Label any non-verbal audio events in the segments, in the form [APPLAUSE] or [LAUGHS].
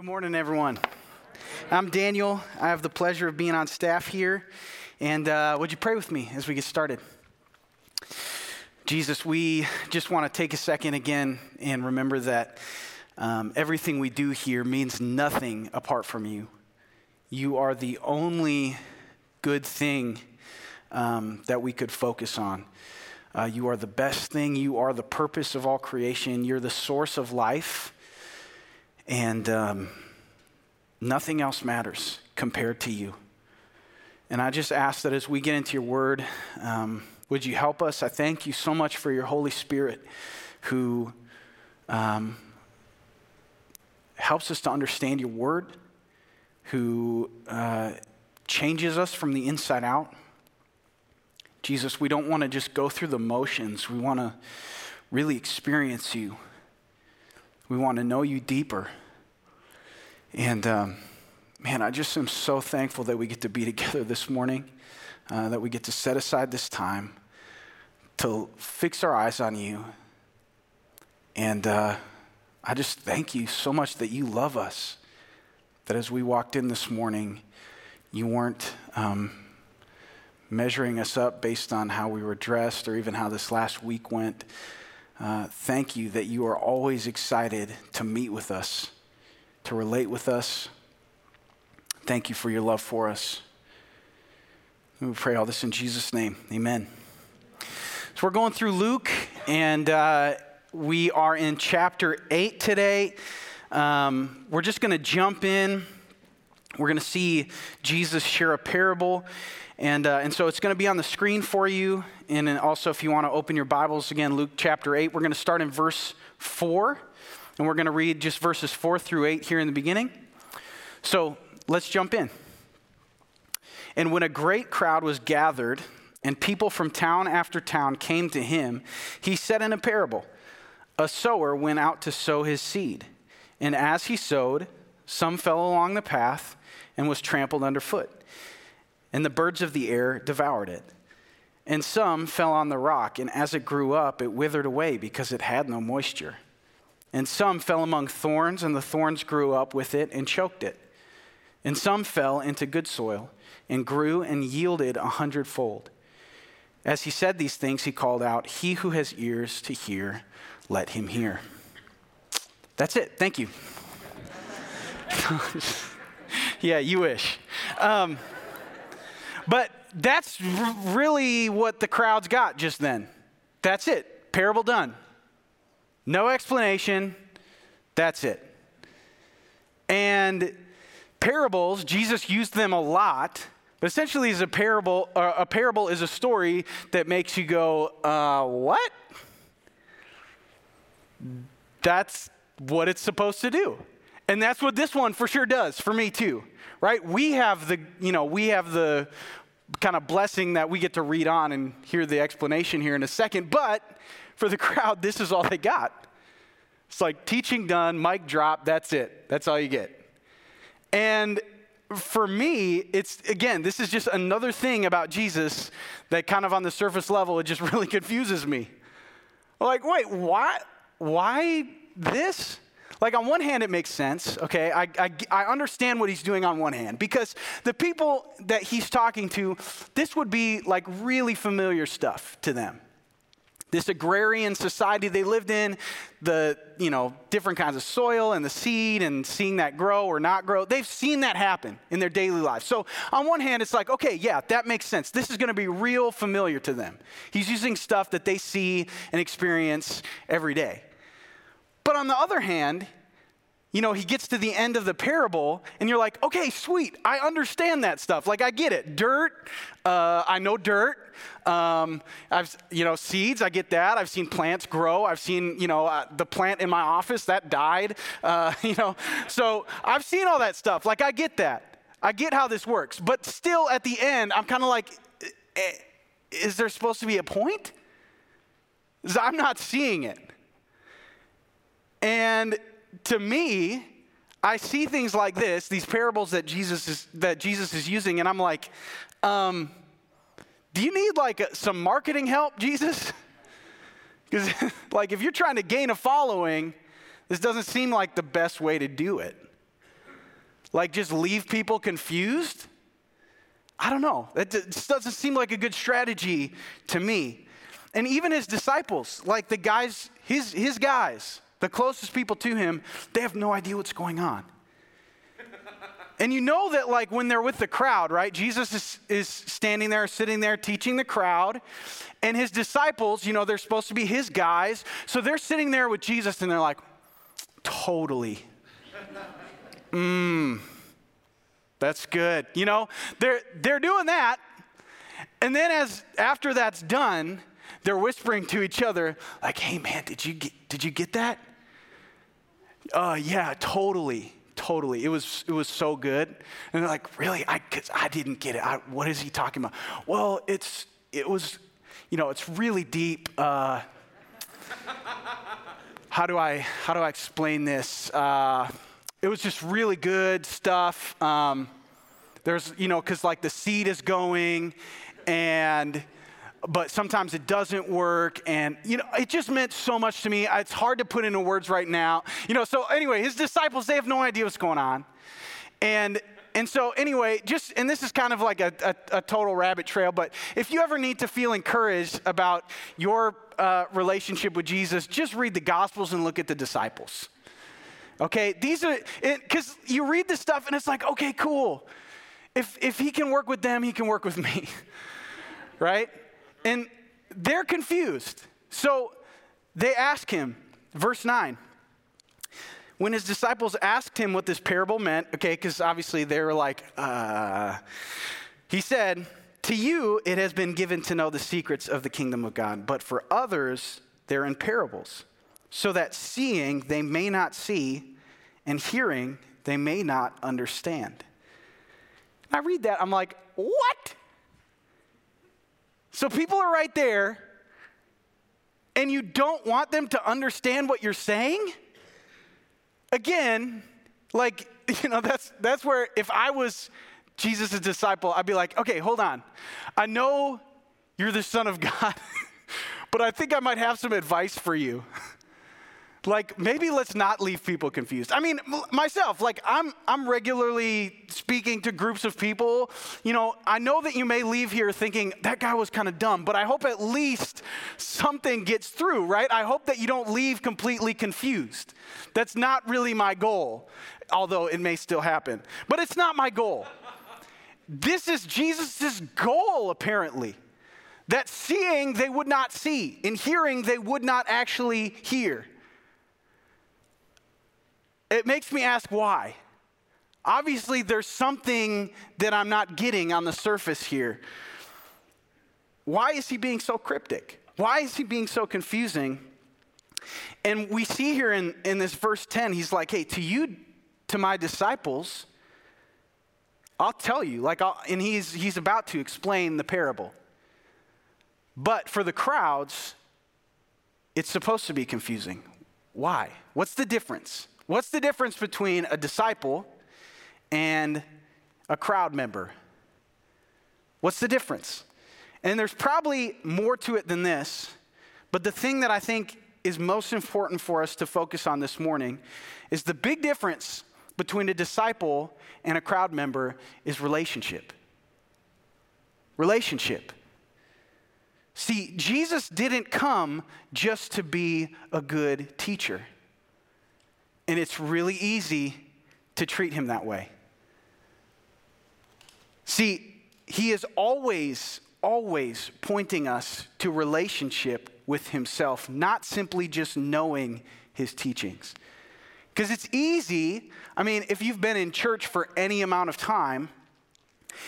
Good morning, everyone. I'm Daniel. I have the pleasure of being on staff here. And uh, would you pray with me as we get started? Jesus, we just want to take a second again and remember that um, everything we do here means nothing apart from you. You are the only good thing um, that we could focus on. Uh, you are the best thing. You are the purpose of all creation. You're the source of life. And um, nothing else matters compared to you. And I just ask that as we get into your word, um, would you help us? I thank you so much for your Holy Spirit who um, helps us to understand your word, who uh, changes us from the inside out. Jesus, we don't want to just go through the motions. We want to really experience you. We want to know you deeper. And um, man, I just am so thankful that we get to be [LAUGHS] together this morning, uh, that we get to set aside this time to fix our eyes on you. And uh, I just thank you so much that you love us, that as we walked in this morning, you weren't um, measuring us up based on how we were dressed or even how this last week went. Uh, thank you that you are always excited to meet with us to relate with us. Thank you for your love for us. We pray all this in Jesus' name. Amen. So we're going through Luke, and uh, we are in chapter 8 today. Um, we're just going to jump in. We're going to see Jesus share a parable. And, uh, and so it's going to be on the screen for you. And also, if you want to open your Bibles again, Luke chapter 8, we're going to start in verse 4. And we're going to read just verses 4 through 8 here in the beginning. So let's jump in. And when a great crowd was gathered, and people from town after town came to him, he said in a parable A sower went out to sow his seed. And as he sowed, some fell along the path and was trampled underfoot. And the birds of the air devoured it. And some fell on the rock, and as it grew up, it withered away because it had no moisture. And some fell among thorns, and the thorns grew up with it and choked it. And some fell into good soil and grew and yielded a hundredfold. As he said these things, he called out, He who has ears to hear, let him hear. That's it. Thank you. [LAUGHS] yeah, you wish. Um, but that's r- really what the crowds got just then. That's it. Parable done. No explanation. That's it. And parables, Jesus used them a lot. But essentially, is a parable. Uh, a parable is a story that makes you go, uh, "What?" That's what it's supposed to do, and that's what this one for sure does for me too. Right? We have the, you know, we have the kind of blessing that we get to read on and hear the explanation here in a second. But for the [LAUGHS] crowd, this is all they got. It's like teaching done, mic drop, that's it. That's all you get. And for me, it's again, this is just another thing about Jesus that kind of on the surface level, it just [LAUGHS] really confuses me. Like, wait, why, why this? Like, on one hand, it makes sense, okay? I, I, I, understand what he's doing on one hand because the people that he's talking to, this would be like really familiar stuff to them this agrarian society they lived in, the, you know, different kinds of soil and the seed and seeing that grow or not grow, they've seen that happen in their daily life. So on one hand, it's like, okay, yeah, that makes sense. This is going to be real familiar to them. He's using stuff that they see and experience every day. But on the other hand, you know, he gets to the end of the parable, and you're like, okay, sweet, I understand that stuff. Like, I get it. Dirt, uh, I know dirt. Um, I've, you know, seeds, I get that. I've seen plants grow. I've seen, you know, uh, the plant in my office that died. Uh, [LAUGHS] you know, so I've seen all that stuff. Like, I get that. I get how this works. But still, at the end, I'm kind of like, eh, is there supposed to be a point? I'm not seeing it. And to me, I see things like this, these parables that Jesus is, that Jesus is using, and I'm like, um, do you need like some marketing help, Jesus? [LAUGHS] Because, [LAUGHS] like, if you're trying to gain a following, this doesn't seem like the best way to do it. Like just leave people confused? I don't know. That just doesn't seem like a good strategy to me. And even his disciples, like the guys, his, his guys, the closest people to him, they have no idea what's going on. And you know that, like, when they're with the crowd, right? Jesus is, is standing there, sitting there, teaching the crowd. And his disciples, you know, they're supposed to be his guys. So they're sitting there with Jesus and they're like, totally. Mmm, that's good. You know, they're, they're doing that. And then, as after that's done, they're whispering to each other, like, hey, man, did you get, did you get that? Uh, yeah, totally totally. It was, it was so good. And they're like, really? I, cause I didn't get it. I, what is he talking about? Well, it's, it was, you know, it's really deep. Uh, how do I, how do I explain this? Uh, it was just really good stuff. Um, there's, you know, cause like the seed is going and, but sometimes it doesn't work. And, you know, it just meant so much to me. It's hard to put into words right now. You know, so anyway, his disciples, they have no idea what's going on. And, and so, anyway, just, and this is kind of like a, a, a total rabbit trail, but if you ever need to feel encouraged about your uh, relationship with Jesus, just read the Gospels and look at the disciples. Okay, these are, because you read this stuff and it's like, okay, cool. If, if he can work with them, he can work with me, [LAUGHS] right? And they're confused. So they ask him, verse 9. When his disciples asked him what this parable meant, okay, because obviously they were like, uh, he said, To you it has been given to know the secrets of the kingdom of God, but for others they're in parables, so that seeing they may not see, and hearing they may not understand. I read that, I'm like, What? So people are right there, and you don't want them to understand what you're saying? Again, like, [LAUGHS] you know, that's, that's where if I was Jesus' disciple, I'd be like, okay, hold on. I know you're the Son of [LAUGHS] God, but I think I might have some advice for you. [LAUGHS] like maybe let's not leave people confused. I mean myself like i'm i'm regularly speaking to groups of people. You know i know that you may leave here thinking that guy was kind of dumb but i hope at least something gets through right? I hope that you don't leave completely confused. That's not really my goal although it may still happen. But it's not my goal. This is jesus' goal apparently that seeing they would not see and hearing they would not actually hear it makes me ask why. Obviously, there's something that I'm not getting on the surface here. Why is he being so cryptic? Why is he being so confusing? And we see here in, in this verse 10, he's like, hey, to you, to my disciples, I'll tell you, like, I'll, and he's, he's about to explain the parable. But for the crowds, it's supposed to be confusing. Why? What's the difference? What's the difference between a disciple and a crowd member? What's the difference? And there's probably more to it than this, but the thing that I think is most important for us to focus on this morning is the big difference between a disciple and a crowd member is relationship. Relationship. See, Jesus didn't come just to be a good teacher. And it's really easy to treat him that way. See, he is always, always pointing us to relationship with himself, not simply just knowing his teachings. Because it's easy, I mean, if you've been in church for any amount of time,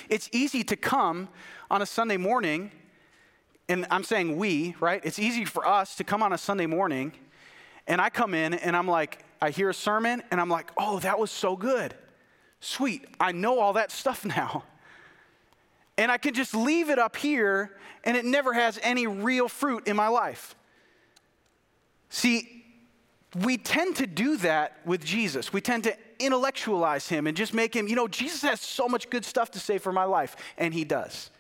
it's easy to come on a Sunday morning, and I'm saying we, right? It's easy for us to come on a Sunday morning, and I come in and I'm like, I hear a sermon and I'm like, oh, that was so good. Sweet. I know all that stuff [LAUGHS] now. And I can just leave it up here and it never has any real fruit in my life. See, we tend to do that with Jesus. We tend to intellectualize him and just make him, you know, Jesus has so much good stuff to say for my life, and he does.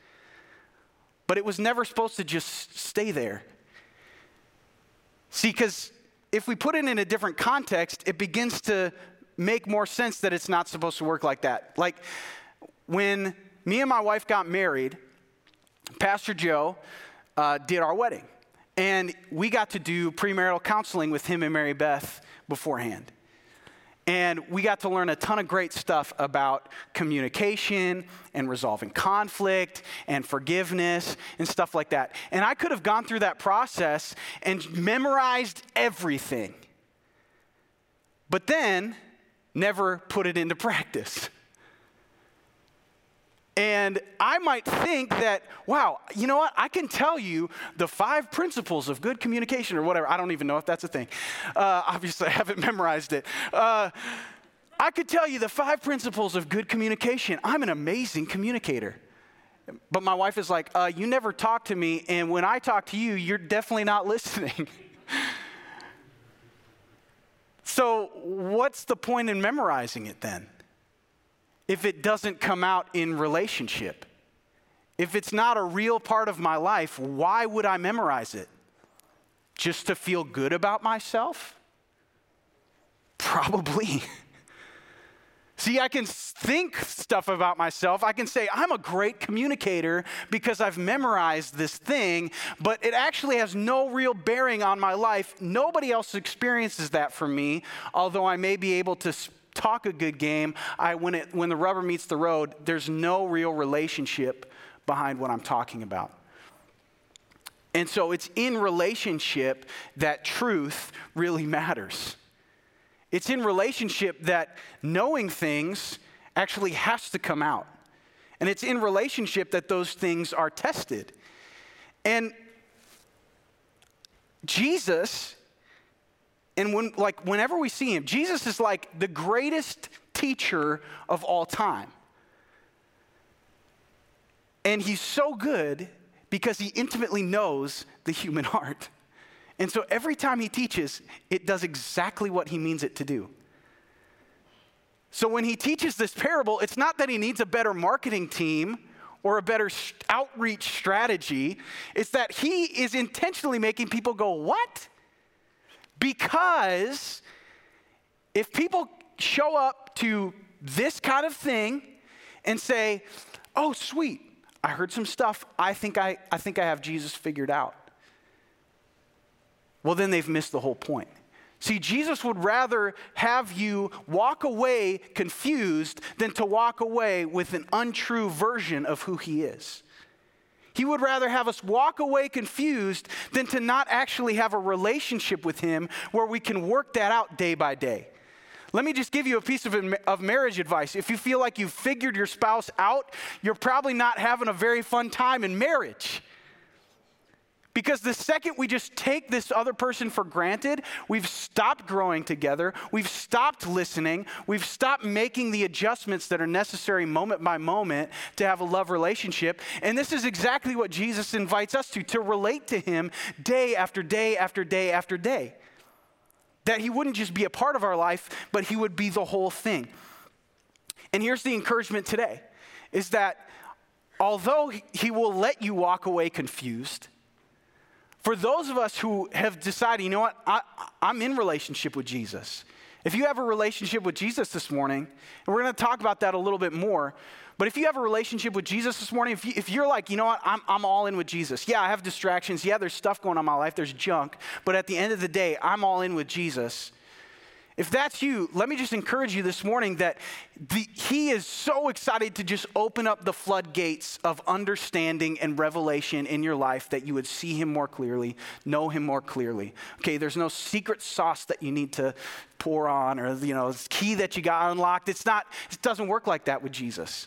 But it was never supposed to just stay there. See, because if we put it in a different context, it begins to make more sense that it's not supposed to work like that. Like when me and my wife got married, Pastor Joe uh, did our wedding. And we got to do premarital counseling with him and Mary Beth beforehand. And we got to learn a ton of great stuff about communication and resolving conflict and forgiveness and stuff like that. And I could have gone through that process and memorized everything, but then never put it into [LAUGHS] practice. And I might think that, wow, you know what? I can tell you the five principles of good communication or whatever. I don't even know if that's a thing. Uh, obviously, [LAUGHS] I haven't memorized it. Uh, I could tell you the five principles of good communication. I'm an amazing communicator. But my wife is like, uh, you never talk to me, and when I talk to you, you're definitely not [LAUGHS] listening. so, what's the point in memorizing it then? If it doesn't come out in relationship? If it's not a real part of my life, why would I memorize it? Just to feel good about myself? Probably. [LAUGHS] See, I can think stuff about myself. I can say, I'm a great communicator because I've memorized this thing, but it actually has no real bearing on my life. Nobody else experiences that for me, although I may be able to talk a good game, I, when, it, when the rubber meets the road, there's no real relationship behind what I'm talking about. And so it's in relationship that truth really matters. It's in relationship that knowing things actually has to come out. And it's in relationship that those things are tested. And Jesus and when like whenever we see him, Jesus is like the greatest teacher of all time. And he's so good because he intimately knows the human [LAUGHS] heart. And so every time he teaches, it does exactly what he means it to do. So when he teaches this parable, it's not that he needs a better marketing team or a better outreach strategy, it's that he is intentionally making people go, What? Because if people show up to this kind of thing and say, oh, sweet, I heard some stuff, I think I, I think I have Jesus figured out. Well, then they've missed the whole point. See, Jesus would rather have you walk away confused than to walk away with an untrue version of who he is. He would rather have us walk away confused than to not actually have a relationship with Him where we can work that out day by day. Let me just give you a piece of, of marriage advice. If you feel like you've figured your spouse out, you're probably not having a very fun time in marriage. Because the second we just take this other person for granted, we've stopped growing together, we've stopped listening, we've stopped making the adjustments that are necessary moment by moment to have a love relationship. And this is exactly what Jesus invites us to to relate to Him day after day after day after day. That He wouldn't just be a part of our life, but He would be the whole thing. And here's the encouragement today is that although He will let you walk away confused, for those of us who have decided, you know what, I, I'm in relationship with Jesus. If you have a relationship with Jesus this morning, and we're going to talk about that a little bit more, but if you have a relationship with Jesus this morning, if, you, if you're like, you know what, I'm, I'm all in with Jesus. Yeah, I have distractions. Yeah, there's stuff going on in my life. There's junk. But at the end of the day, I'm all in with Jesus. If that's you, let me just encourage you this morning that the, He is so excited to just open up the floodgates of understanding and revelation in your life that you would see Him more clearly, know Him more clearly. Okay, there's no secret sauce that you need to pour on or, you know, this key that you got unlocked. It's not, it doesn't work like that with Jesus.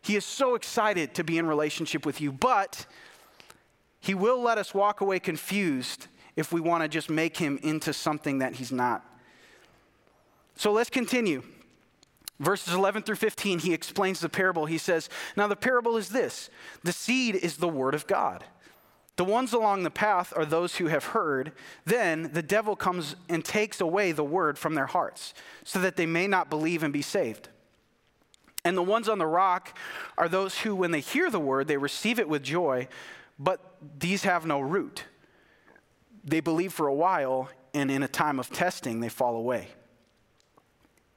He is so excited to be in relationship with you, but He will let us walk away confused if we want to just make Him into something that He's not. So let's continue. Verses 11 through 15, he explains the parable. He says, Now the parable is this the seed is the word of God. The ones along the path are those who have heard. Then the devil comes and takes away the word from their hearts, so that they may not believe and be saved. And the ones on the rock are those who, when they hear the word, they receive it with joy, but these have no root. They believe for a while, and in a time of testing, they fall away.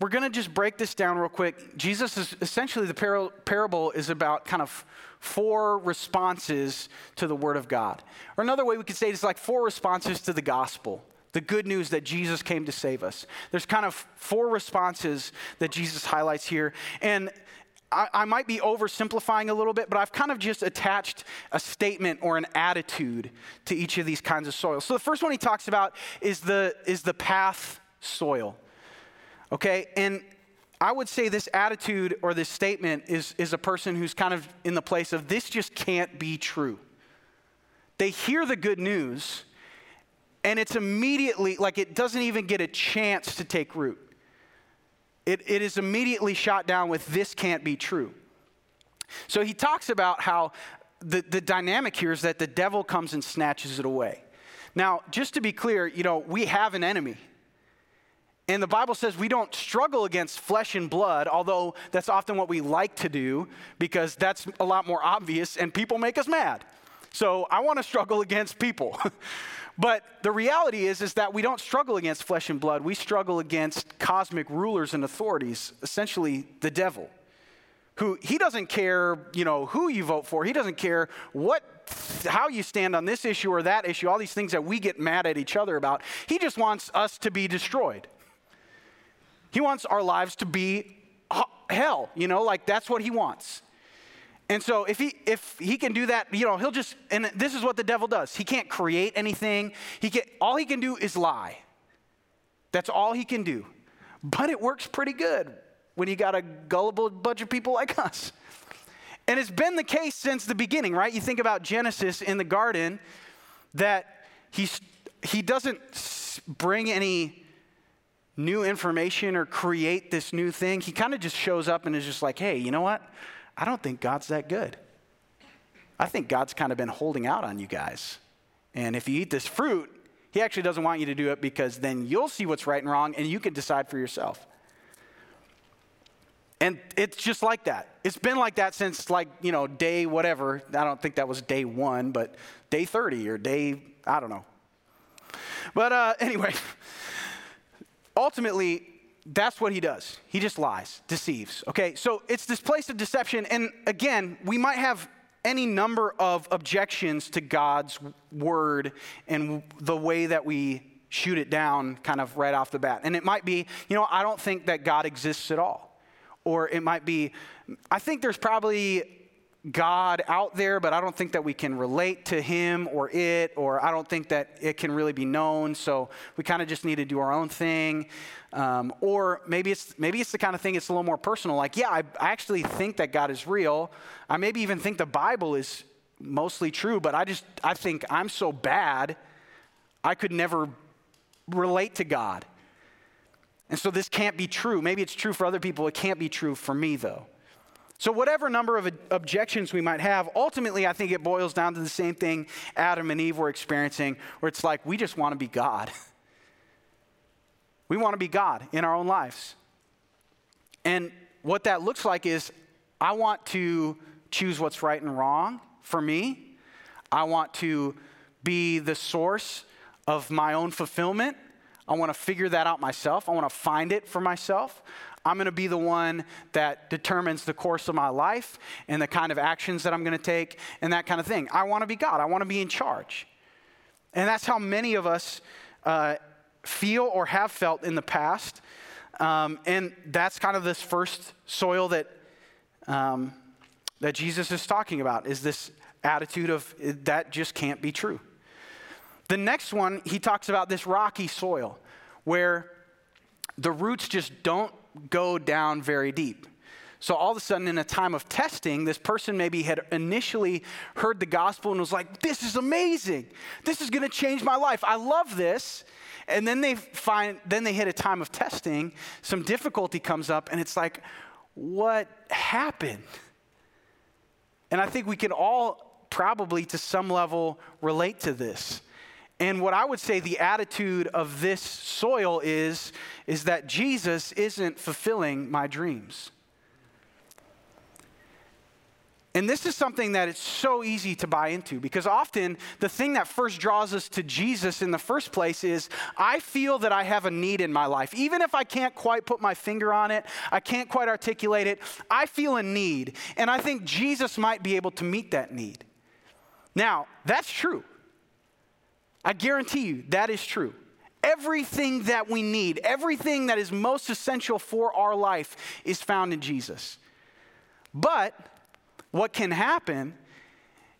we're going to just break this down real quick. Jesus is essentially the par- parable is about kind of four responses to the word of God. Or another way we could say it is like four responses to the gospel, the good news that Jesus came to save us. There's kind of four responses that Jesus highlights here. And I, I might be oversimplifying a little bit, but I've kind of just attached a statement or an attitude to each of these kinds of soils. So the first one he talks about is the, is the path soil. Okay? And I would say this attitude or this statement is, is a person who's kind of in the place of this just can't be true. They hear the good news, and it's immediately like it doesn't even get a chance to take root. It, it is immediately shot down with this can't be true. So he talks about how the, the dynamic here is that the devil comes and snatches it away. Now, just to be clear, you know, we have an enemy. And the Bible says we don't struggle against flesh and blood, although that's often what we like to do because that's a lot more obvious and people make us mad. So I want to struggle [LAUGHS] against people. [LAUGHS] but the reality is is that we don't struggle against flesh and blood. We struggle against cosmic rulers and authorities, essentially the devil. Who he doesn't care, you know, who you vote for. He doesn't care what how you stand on this issue or that issue, all these things that we get mad at each other about. He just wants us to be destroyed. He wants our lives to be hell, you know, like that's what he wants. And so if he if he can do that, you know, he'll just and this is what the devil does. He can't create anything. He can all he can do is lie. That's all he can do. But it works pretty good when you got a gullible bunch of people like us. And it's been the case since the beginning, right? You think about Genesis in the garden that he's he doesn't bring any new information or create this new thing. He kind of just shows up and is just like, hey, you know what? I don't think God's that good. I think God's kind of been holding out on you guys. And if you eat this fruit, he actually doesn't want you to do it because then you'll see what's right and wrong and you can decide for yourself. And it's just like that. It's been like that since like, you know, day whatever. I don't think that was day one, but day 30 or day, I don't know. But uh, [LAUGHS] anyway, ultimately, that's what he does. He just lies, deceives. Okay, so it's this place of deception. And again, we might have any number of objections to God's word and the way that we shoot it down kind of right off the bat. And it might be, you know, I don't think that God exists at all. Or it might be, I think there's probably God out there, but I don't think that we can relate to him or it, or I don't think that it can really be known. So we kind of just need to do our own thing. Um, or maybe it's maybe it's the kind of thing it's a little more personal. Like, yeah, I, I actually think that God is real. I maybe even think the Bible is mostly true, but I just I think I'm so bad, I could never relate to God. And so this can't be true. Maybe it's true for other people. It can't be true for me, though. So, whatever number of objections we might have, ultimately, I think it boils down to the same thing Adam and Eve were experiencing, where it's like we just want to be God. we want to be God in our own lives. And what that looks like is I want to choose what's right and wrong for me. I want to be the source of my own fulfillment. I want to figure that out myself. I want to find it for myself. I'm going to be the one that determines the course of my life and the kind of actions that I'm going to take and that kind of thing. I want to be God. I want to be in charge. And that's how many of us uh, feel or have felt in the past. Um, and that's kind of this first soil that, um, that Jesus is talking about is this attitude of that just can't be true. The next one, he talks about this rocky soil where the roots just don't go down very deep. So all of a sudden, in a time of testing, this person maybe had initially heard the gospel and was like, This is amazing. This is going to change my life. I love this. And then they find, then they hit a time of testing, some difficulty comes up, and it's like, What happened? And I think we can all probably, to some level, relate to this. And what I would say the attitude of this soil is, is that Jesus isn't fulfilling my dreams. And this is something that it's so easy to buy into because often the thing that first draws us to Jesus in the first place is I feel that I have a need in my life. Even if I can't quite put my finger on it, I can't quite articulate it, I feel a need. And I think Jesus might be able to meet that need. Now, that's true. I guarantee you that is true. Everything that we need, everything that is most essential for our life is found in Jesus. But what can happen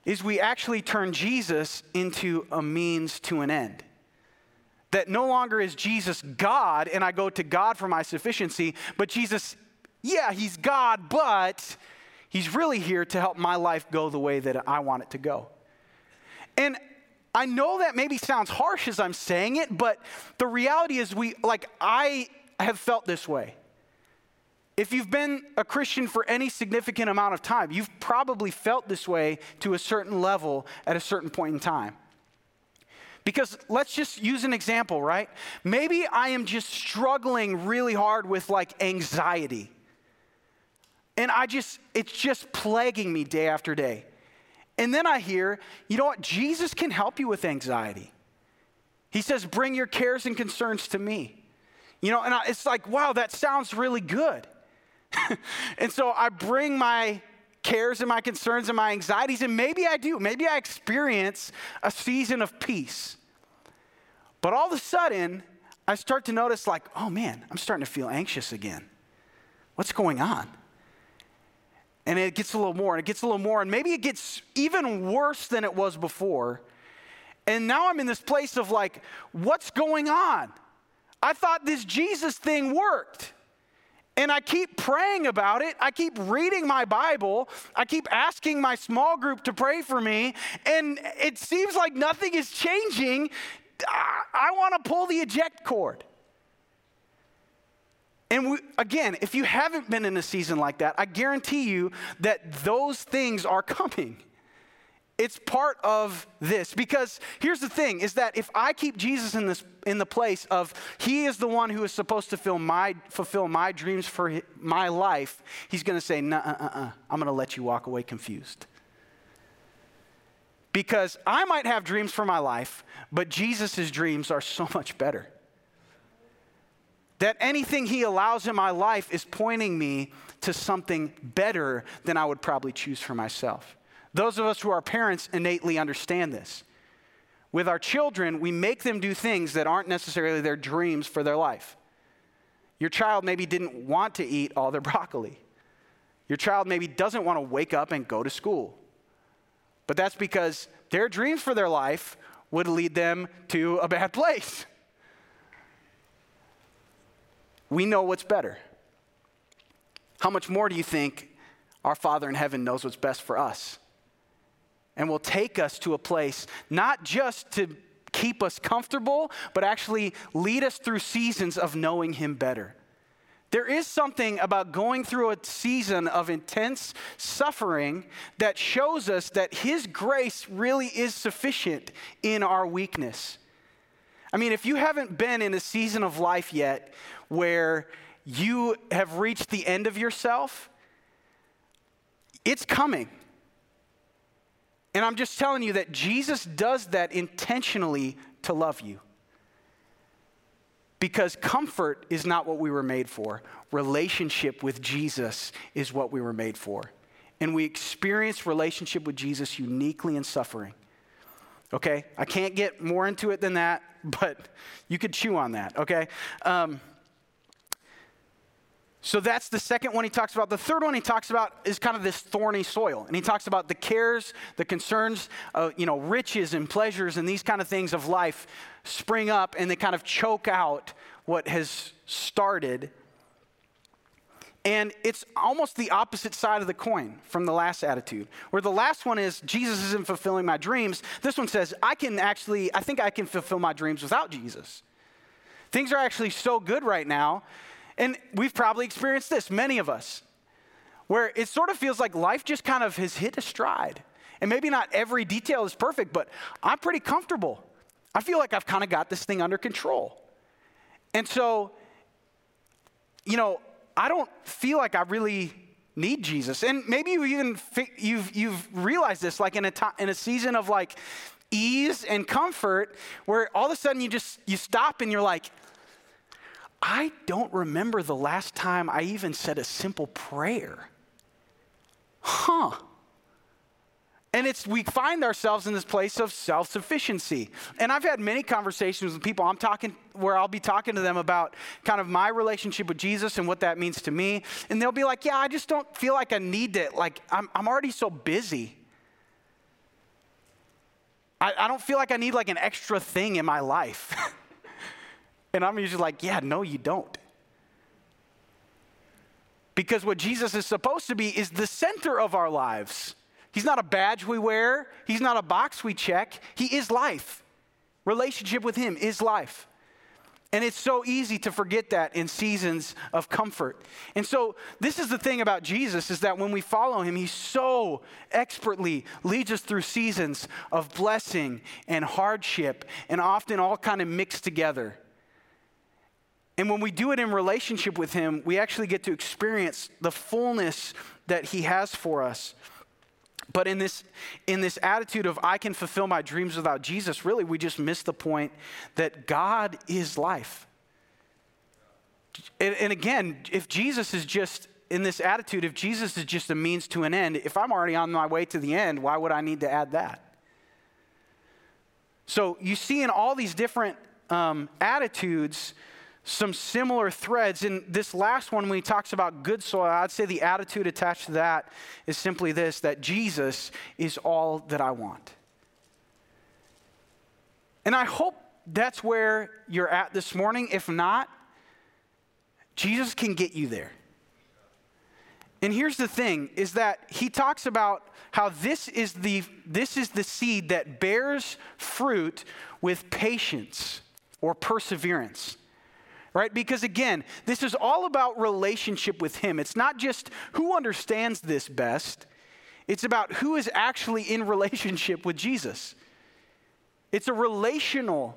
is we actually turn Jesus into a means to an end. That no longer is Jesus God and I go to God for my sufficiency, but Jesus, yeah, he's God, but he's really here to help my life go the way that I want it to go. And I know that maybe sounds harsh as I'm saying it, but the reality is we like I have felt this way. If you've been a Christian for any significant amount of time, you've probably felt this way to a certain level at a certain point in time. Because let's just use an example, right? Maybe I am just struggling really hard with like anxiety. And I just, it's just plaguing me day after day. And then I hear, you know what? Jesus can help you with anxiety. He says, bring your cares and concerns to me. You know, and I, it's like, wow, that sounds really good. [LAUGHS] and so I bring my cares and my concerns and my anxieties, and maybe I do. Maybe I experience a season of peace. But all of a sudden, I start to notice, like, oh man, I'm starting to feel anxious again. What's going on? And it gets a little more, and it gets a little more, and maybe it gets even worse than it was before. And now I'm in this place of like, what's going on? I thought this Jesus thing worked. And I keep praying about it. I keep reading my Bible. I keep asking my small group to pray for me. And it seems like nothing is changing. I, want to pull the eject cord. And we, again, if you haven't been in a season like that, I guarantee you that those things are coming. It's part of this because here's the thing is that if I keep Jesus in this in the place of he is the one who is supposed to fulfill my fulfill my dreams for my life, he's going to say, "Nah, uh, uh, uh, I'm going to let you walk away confused." Because I might have dreams for my life, but Jesus' dreams are so [LAUGHS] much better. That anything he allows in my life is pointing me to something better than I would probably choose for myself. Those of us who are parents innately understand this. With our children, we make them do things that aren't necessarily their dreams for their life. Your child maybe didn't want to eat all their [LAUGHS] broccoli. Your child maybe doesn't want to wake up and go to school. But that's because their dreams for their life would lead them to a bad [LAUGHS] place. We know what's better. How much more do you think our Father in heaven knows what's best for us? and will take us to a place not just to keep us comfortable, but actually lead us through seasons of knowing Him better. There is something about going through a season of intense suffering that shows us that His grace really is sufficient in our weakness. I mean, if you haven't been in a season of life yet where you have reached the end of yourself, it's coming. And I'm just telling you that Jesus does that intentionally to love you. Because comfort is not what we were made for. Relationship with Jesus is what we were made for. And we experience relationship with Jesus uniquely in suffering. Okay? I can't get more into it than that, [LAUGHS] but you could chew on that, okay? Um, so that's the second one he talks about. The third one he talks about is kind of this thorny soil. And he talks about the cares, the concerns, you know, riches and pleasures and these kind of things of life spring up and they kind of choke out what has started. And it's almost the opposite side of the coin from the last attitude. Where the last one is, Jesus isn't fulfilling my dreams. This one says, I can actually, I think I can fulfill my dreams without Jesus. Things are actually so good right now and we've probably experienced this, many of us, where it sort of feels like life just kind of has hit a stride. And maybe not every detail is perfect, but I'm pretty comfortable. I feel like I've kind of got this thing under control. And so, you know, I don't feel like I really need Jesus. And maybe you even you've you've realized this like in a time, in a season of like ease and comfort where all of a sudden you just you stop and you're like I don't remember the last time I even said a simple prayer. Huh. And it's we find ourselves in this place of self-sufficiency. And I've had many conversations with people I'm talking where I'll be talking to them about kind of my relationship with Jesus and what that means to me. And they'll be like, "Yeah, I just don't feel like I need it. Like I'm I'm already so busy. I, I don't feel like I need like an extra thing in my life." [LAUGHS] and I'm usually like, "Yeah, no, you don't." Because what Jesus is supposed to be is the center of our lives. He's not a badge we wear, He's not a box we check. He is life. Relationship with Him is life. And it's so easy to forget that in seasons of comfort. And so this is the thing about Jesus is that when we follow him, he so expertly leads us through seasons of blessing and hardship and often all kind of mixed together. And when we do it in relationship with him, we actually get to experience the fullness that he has for us. But in this, in this attitude of I can fulfill my dreams without Jesus, really we just miss the point that God is life. And, and again, if Jesus is just in this attitude, if Jesus is just a means to an end, if I'm already on my way to the end, why would I need to add that? So you see in all these different um, attitudes, some similar threads. In this last one, when he talks about good soil, I'd say the attitude attached to that is simply this that Jesus is all that I want. And I hope that's where you're at this morning. If not, Jesus can get you there. And here's the thing is that he talks about how this is the this is the seed that bears fruit with patience or perseverance right? Because again, this is all about relationship with Him. It's not just who understands this best, it's about who is actually in relationship with Jesus. It's a relational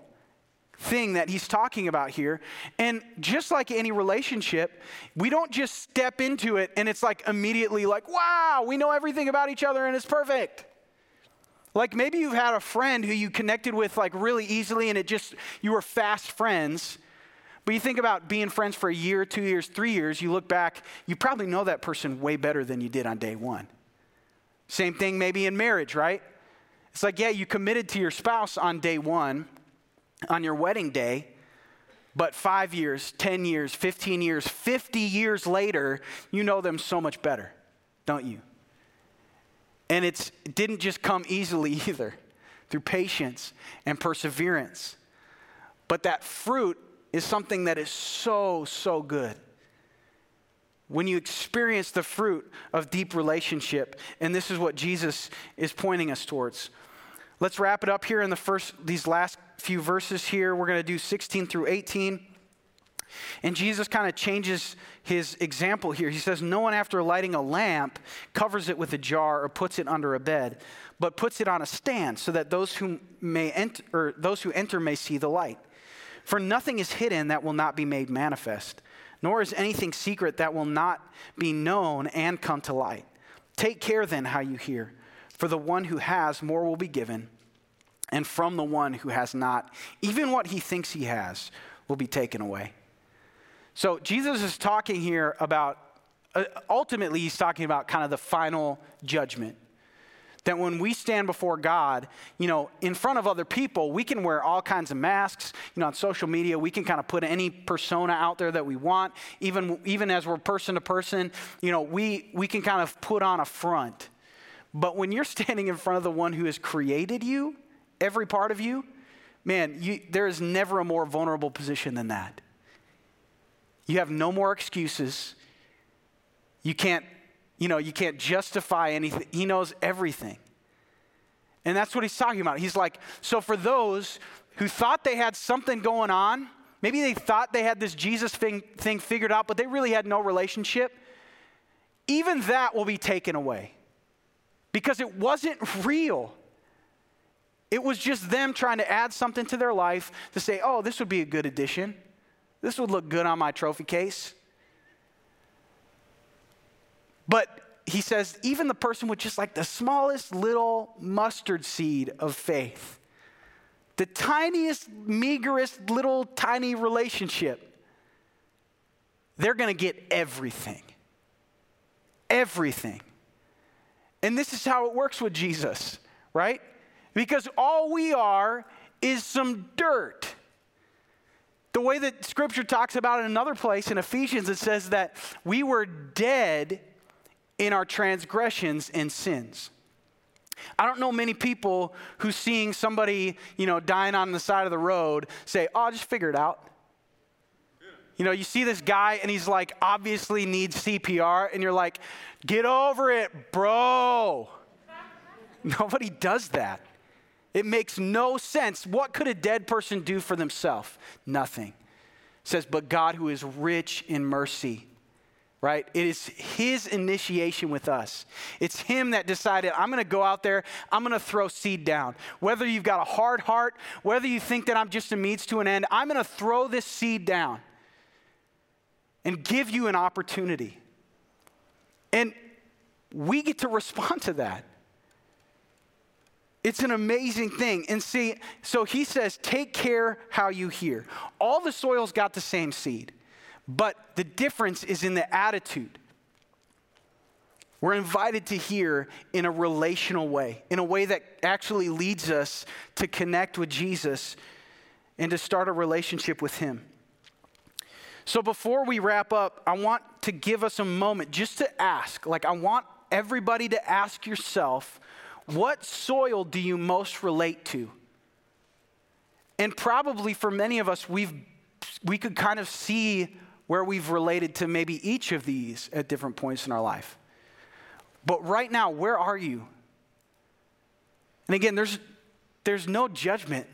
thing that he's talking about here. And just like any relationship, we don't just step into it and it's like immediately like, wow, we know everything about each other and it's perfect. Like maybe you've had a friend who you connected with like really easily and it just, you were fast friends. But you think about being friends for a year, two years, three years, you look back, you probably know that person way better than you did on day one. Same thing maybe in marriage, right? It's like, yeah, you committed to your spouse on day one, on your wedding day, but five years, 10 years, 15 years, 50 years later, you know them so much better, don't you? And it didn't just come easily [LAUGHS] either, through patience and perseverance. But that fruit is something that is so, so good. When you experience the fruit of deep relationship, and this is what Jesus is pointing us towards. Let's wrap it up here in the first, these last few verses here. We're going to do 16 through 18. And Jesus kind of changes his example here. He says, No one, after lighting a lamp, covers it with a jar or puts it under a bed, but puts it on a stand so that those who, may enter, or those who enter may see the light. For nothing is hidden that will not be made manifest, nor is anything secret that will not be known and come to light. Take care then how you hear, for the one who has, more will be given, and from the one who has not, even what he thinks he has will be taken away. So Jesus is talking here about, uh, ultimately, he's talking about kind of the final judgment. That when we stand before God, you know, in front of other people, we can wear all kinds of masks. You know, on social media, we can kind of put any persona out there that we want. Even, even as we're person to person, you know, we, we can kind of put on a front. But when you're [LAUGHS] standing in front of the one who has created you, every part of you, man, you, there is never a more vulnerable position than that. You have no more excuses. You can't you know, you can't justify anything. He knows everything. And that's what he's talking about. He's like, so for those who thought they had something going on, maybe they thought they had this Jesus thing, thing figured out, but they really had no relationship. even that will be taken away because it wasn't real. It was just them trying to add something to their life to say, oh, this would be a good addition. This would look good on my trophy case. But he says, even the person with just like the smallest little mustard seed of faith, the tiniest, meagerest little tiny relationship, they're going to get everything. Everything. And this is how it works with Jesus, right? Because all we are is some dirt. The way that scripture talks about in another place in Ephesians, it says that we were dead in our transgressions and sins. I don't know many people who seeing somebody, you know, dying on the side of the road say, "Oh, I'll just figure it out." You know, you see this guy and he's like obviously needs CPR and you're like, "Get over it, bro." [LAUGHS] Nobody does that. It makes no sense. What could a dead person do for themselves? Nothing. It says, "But God who is rich in mercy right? It is his initiation with us. It's him that decided, I'm going to go out there, I'm going to throw seed down. Whether you've got a hard heart, whether you think that I'm just a means to an end, I'm going to throw this seed down and give you an opportunity. And we get to respond to that. It's an amazing thing. And see, so he says, take care how you hear. All the soil's got the same seed. But the difference is in the attitude. We're invited to hear in a relational way, in a way that actually leads us to connect with Jesus and to start a relationship with Him. So before we wrap up, I want to give us a moment just to ask. Like, I want everybody to ask yourself, what soil do you most relate to? And probably for many of us, we've, we could kind of see where we've related to maybe each of these at different points in our life. But right now, where are you? And again, there's, there's no judgment,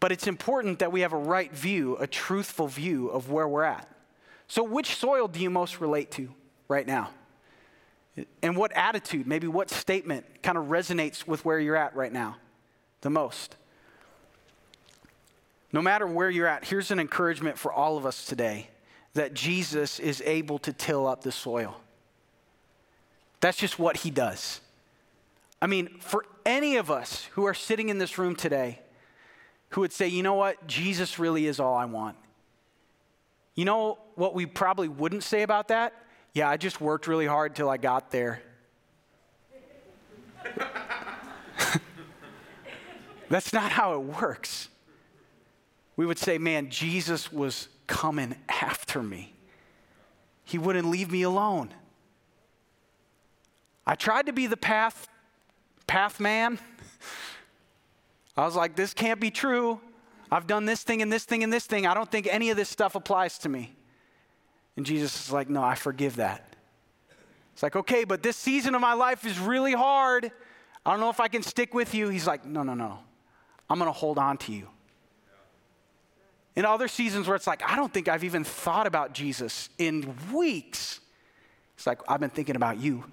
but it's important that we have a right view, a truthful view of where we're at. So, which soil do you most relate to right now? And what attitude, maybe what statement kind of resonates with where you're at right now the most? No matter where you're at, here's an encouragement for all of us today that Jesus is able to till up the soil. That's just what he does. I mean, for any of us who are sitting in this room today who would say, you know what, Jesus really is all I want. You know what we probably wouldn't say about that? Yeah, I just worked really hard till I got there. [LAUGHS] That's not how it works we would say, man, Jesus was coming after me. He wouldn't leave me alone. I tried to be the path, path man. I was like, this can't be true. I've done this thing and this thing and this thing. I don't think any of this stuff applies to me. And Jesus is like, no, I forgive that. It's like, okay, but this season of my life is really hard. I don't know if I can stick with you. He's like, no, no, no. I'm going to hold on to you. In other seasons where it's like, I don't think I've even thought about Jesus in weeks. It's like, I've been thinking about you.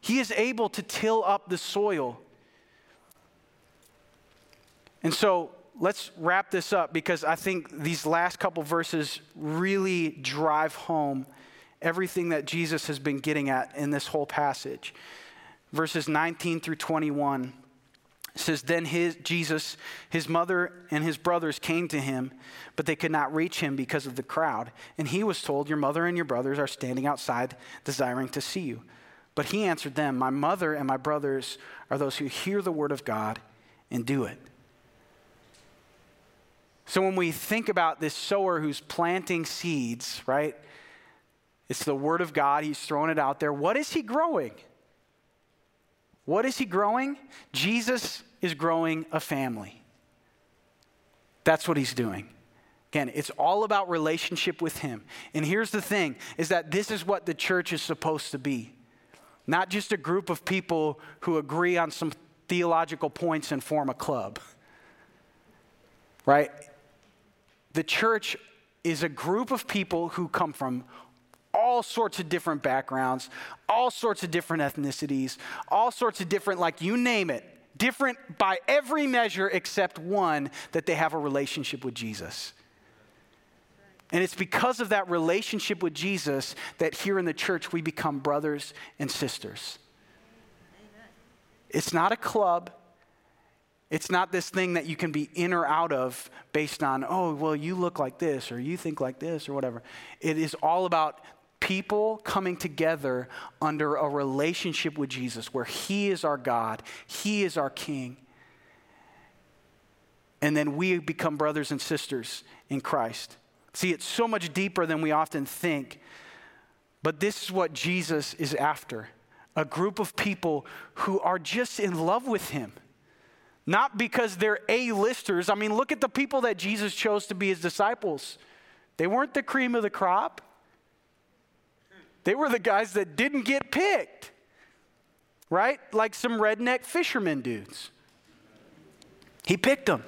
He is able to till up the soil. And so let's wrap this up because I think these last couple verses really drive home everything that Jesus has been getting at in this whole passage. Verses 19 through 21 says then his jesus his mother and his brothers came to him but they could not reach him because of the crowd. And he was told your mother and your brothers are standing outside desiring to see you but he answered them my mother and my brothers are those who hear the word of god and do it so when we think about this sower who's planting seeds right it's the word of god. He's throwing it out there. What is he growing what is he growing? Jesus is growing a family. That's what he's doing. Again, it's all about relationship with him. And here's the thing is that this is what the church is supposed to be. Not just a group of people who agree on some theological points and form a club. Right? The church is a group of people who come from all sorts of different backgrounds, all sorts of different ethnicities, all sorts of different, like you name it, different by every measure except one that they have a relationship with Jesus. And it's because of that relationship with Jesus that here in the church we become brothers and sisters. Amen. It's not a club. It's not this thing that you can be in or out of based on, oh, well, you look like this or you think like this or whatever. It is all about people coming together under a relationship with Jesus where He is our God, He is our King. And then we become brothers and sisters in Christ. See, it's so much deeper than we often think. But this is what Jesus is after a group of people who are just in love with him. Not because they're A-listers. I mean, look at the people that Jesus chose to be his disciples. They weren't the cream of the crop. They were the guys that didn't get picked, right? Like some redneck fishermen dudes. He picked them.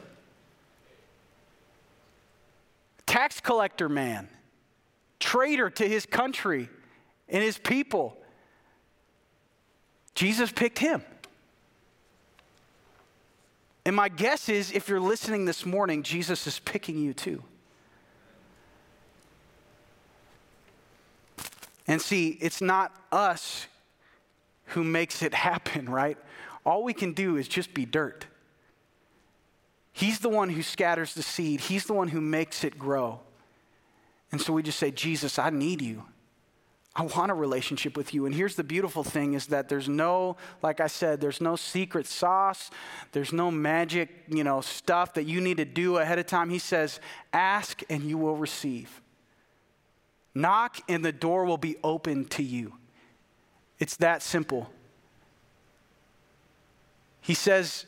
tax collector man, traitor to his country and his people. Jesus picked him. And my guess is if you're listening this morning, Jesus is picking you too. And see, it's not us who makes it [LAUGHS] happen, right? All we can do is just be dirt. He's the one who scatters the seed, He's the one who makes it grow. And so we just say, Jesus, I need you. I want a relationship with you. And here's the beautiful thing is that there's no, like I said, there's no secret sauce. There's no magic, you know, stuff that you need to do ahead of time. He says, ask and you will receive. Knock and the door will be open to you. It's that simple. He says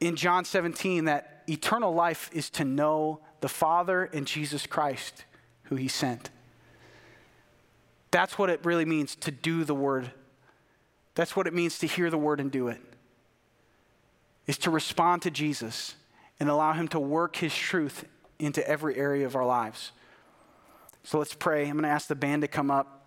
in John 17 that eternal life is to know the Father and Jesus Christ, who He sent. That's what it really means to do the Word. That's what it means to hear the Word and do it. Is to respond to Jesus and allow Him to work His truth into every area of our lives. So let's pray. I'm going to ask the band to come up.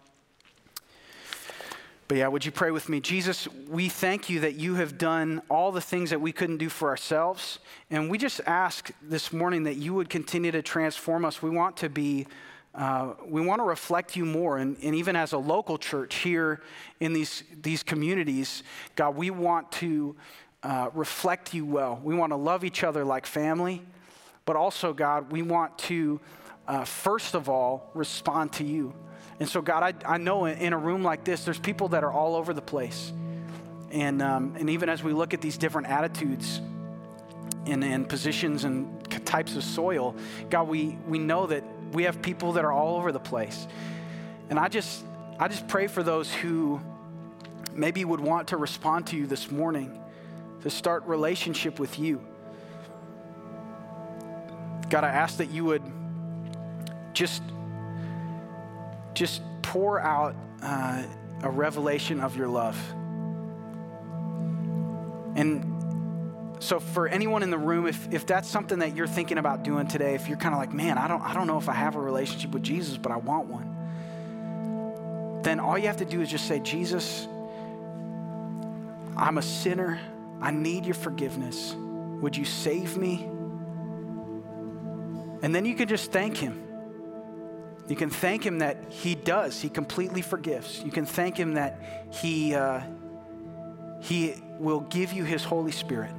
But yeah, would you pray with me? Jesus, we thank you that you have done all the things that we couldn't do for ourselves. And we just ask this morning that you would continue to transform us. We want to be, uh, we want to reflect you more. And, and even as a local church here in these, these communities, God, we want to uh, reflect you well. We want to love each other like family. But also, God, we want to, uh, first of all, respond to you. And so, God, I, I know in a room like this, there's people that are all over the place. And, um, and even as we look at these different attitudes and, and positions and types of soil, God, we, we know that we have people that are all over the place. And I just, I just pray for those who maybe would want to respond to you this morning, to start relationship with you. God, I ask that you would just just pour out uh, a revelation of your love. And so for anyone in the room, if, if that's something that you're thinking about doing today, if you're kind of like, man, I don't, I don't know if I have a relationship with Jesus, but I want one, then all you have to do is just say, Jesus, I'm a sinner. I need your forgiveness. Would you save me? And then you can just thank him. You can thank Him that He does, He completely forgives. You can thank Him that He, uh, he will give you His Holy Spirit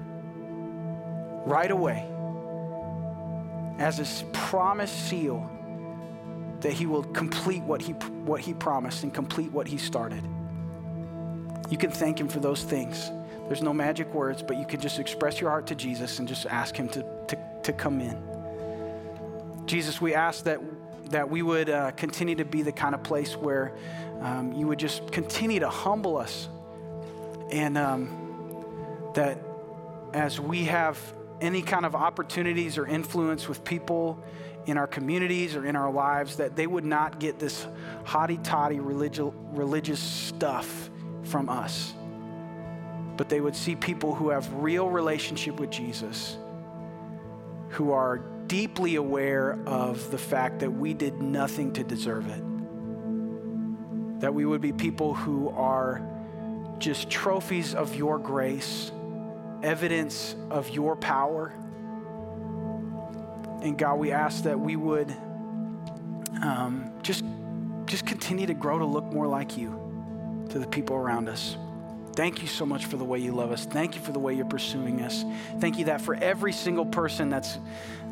right away as His promised seal that He will complete what He, what he promised and complete what He started. You can thank Him for those things. There's no magic words, but you can just express your heart to Jesus and just ask Him to, to, to come in. Jesus, we ask that that we would uh, continue to be the kind of place where um, you would just continue to humble us. And um, that as we have any kind of opportunities or influence with people in our communities or in our lives, that they would not get this hotty toddy religious, religious stuff from us. But they would see people who have real relationship with Jesus, who are deeply aware of the fact that we did nothing to deserve it. that we would be people who are just trophies of your grace, evidence of your power. And God, we ask that we would um, just, just continue to grow to look more like you to the people around us. Thank you so much for the way you love us. Thank you for the way you're pursuing us. Thank you that for every single person that's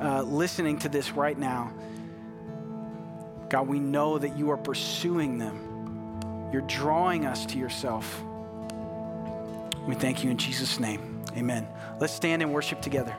uh, listening to this right now, God, we know that you are pursuing them. You're drawing us to yourself. We thank you in Jesus' name. Amen. Let's stand and worship together.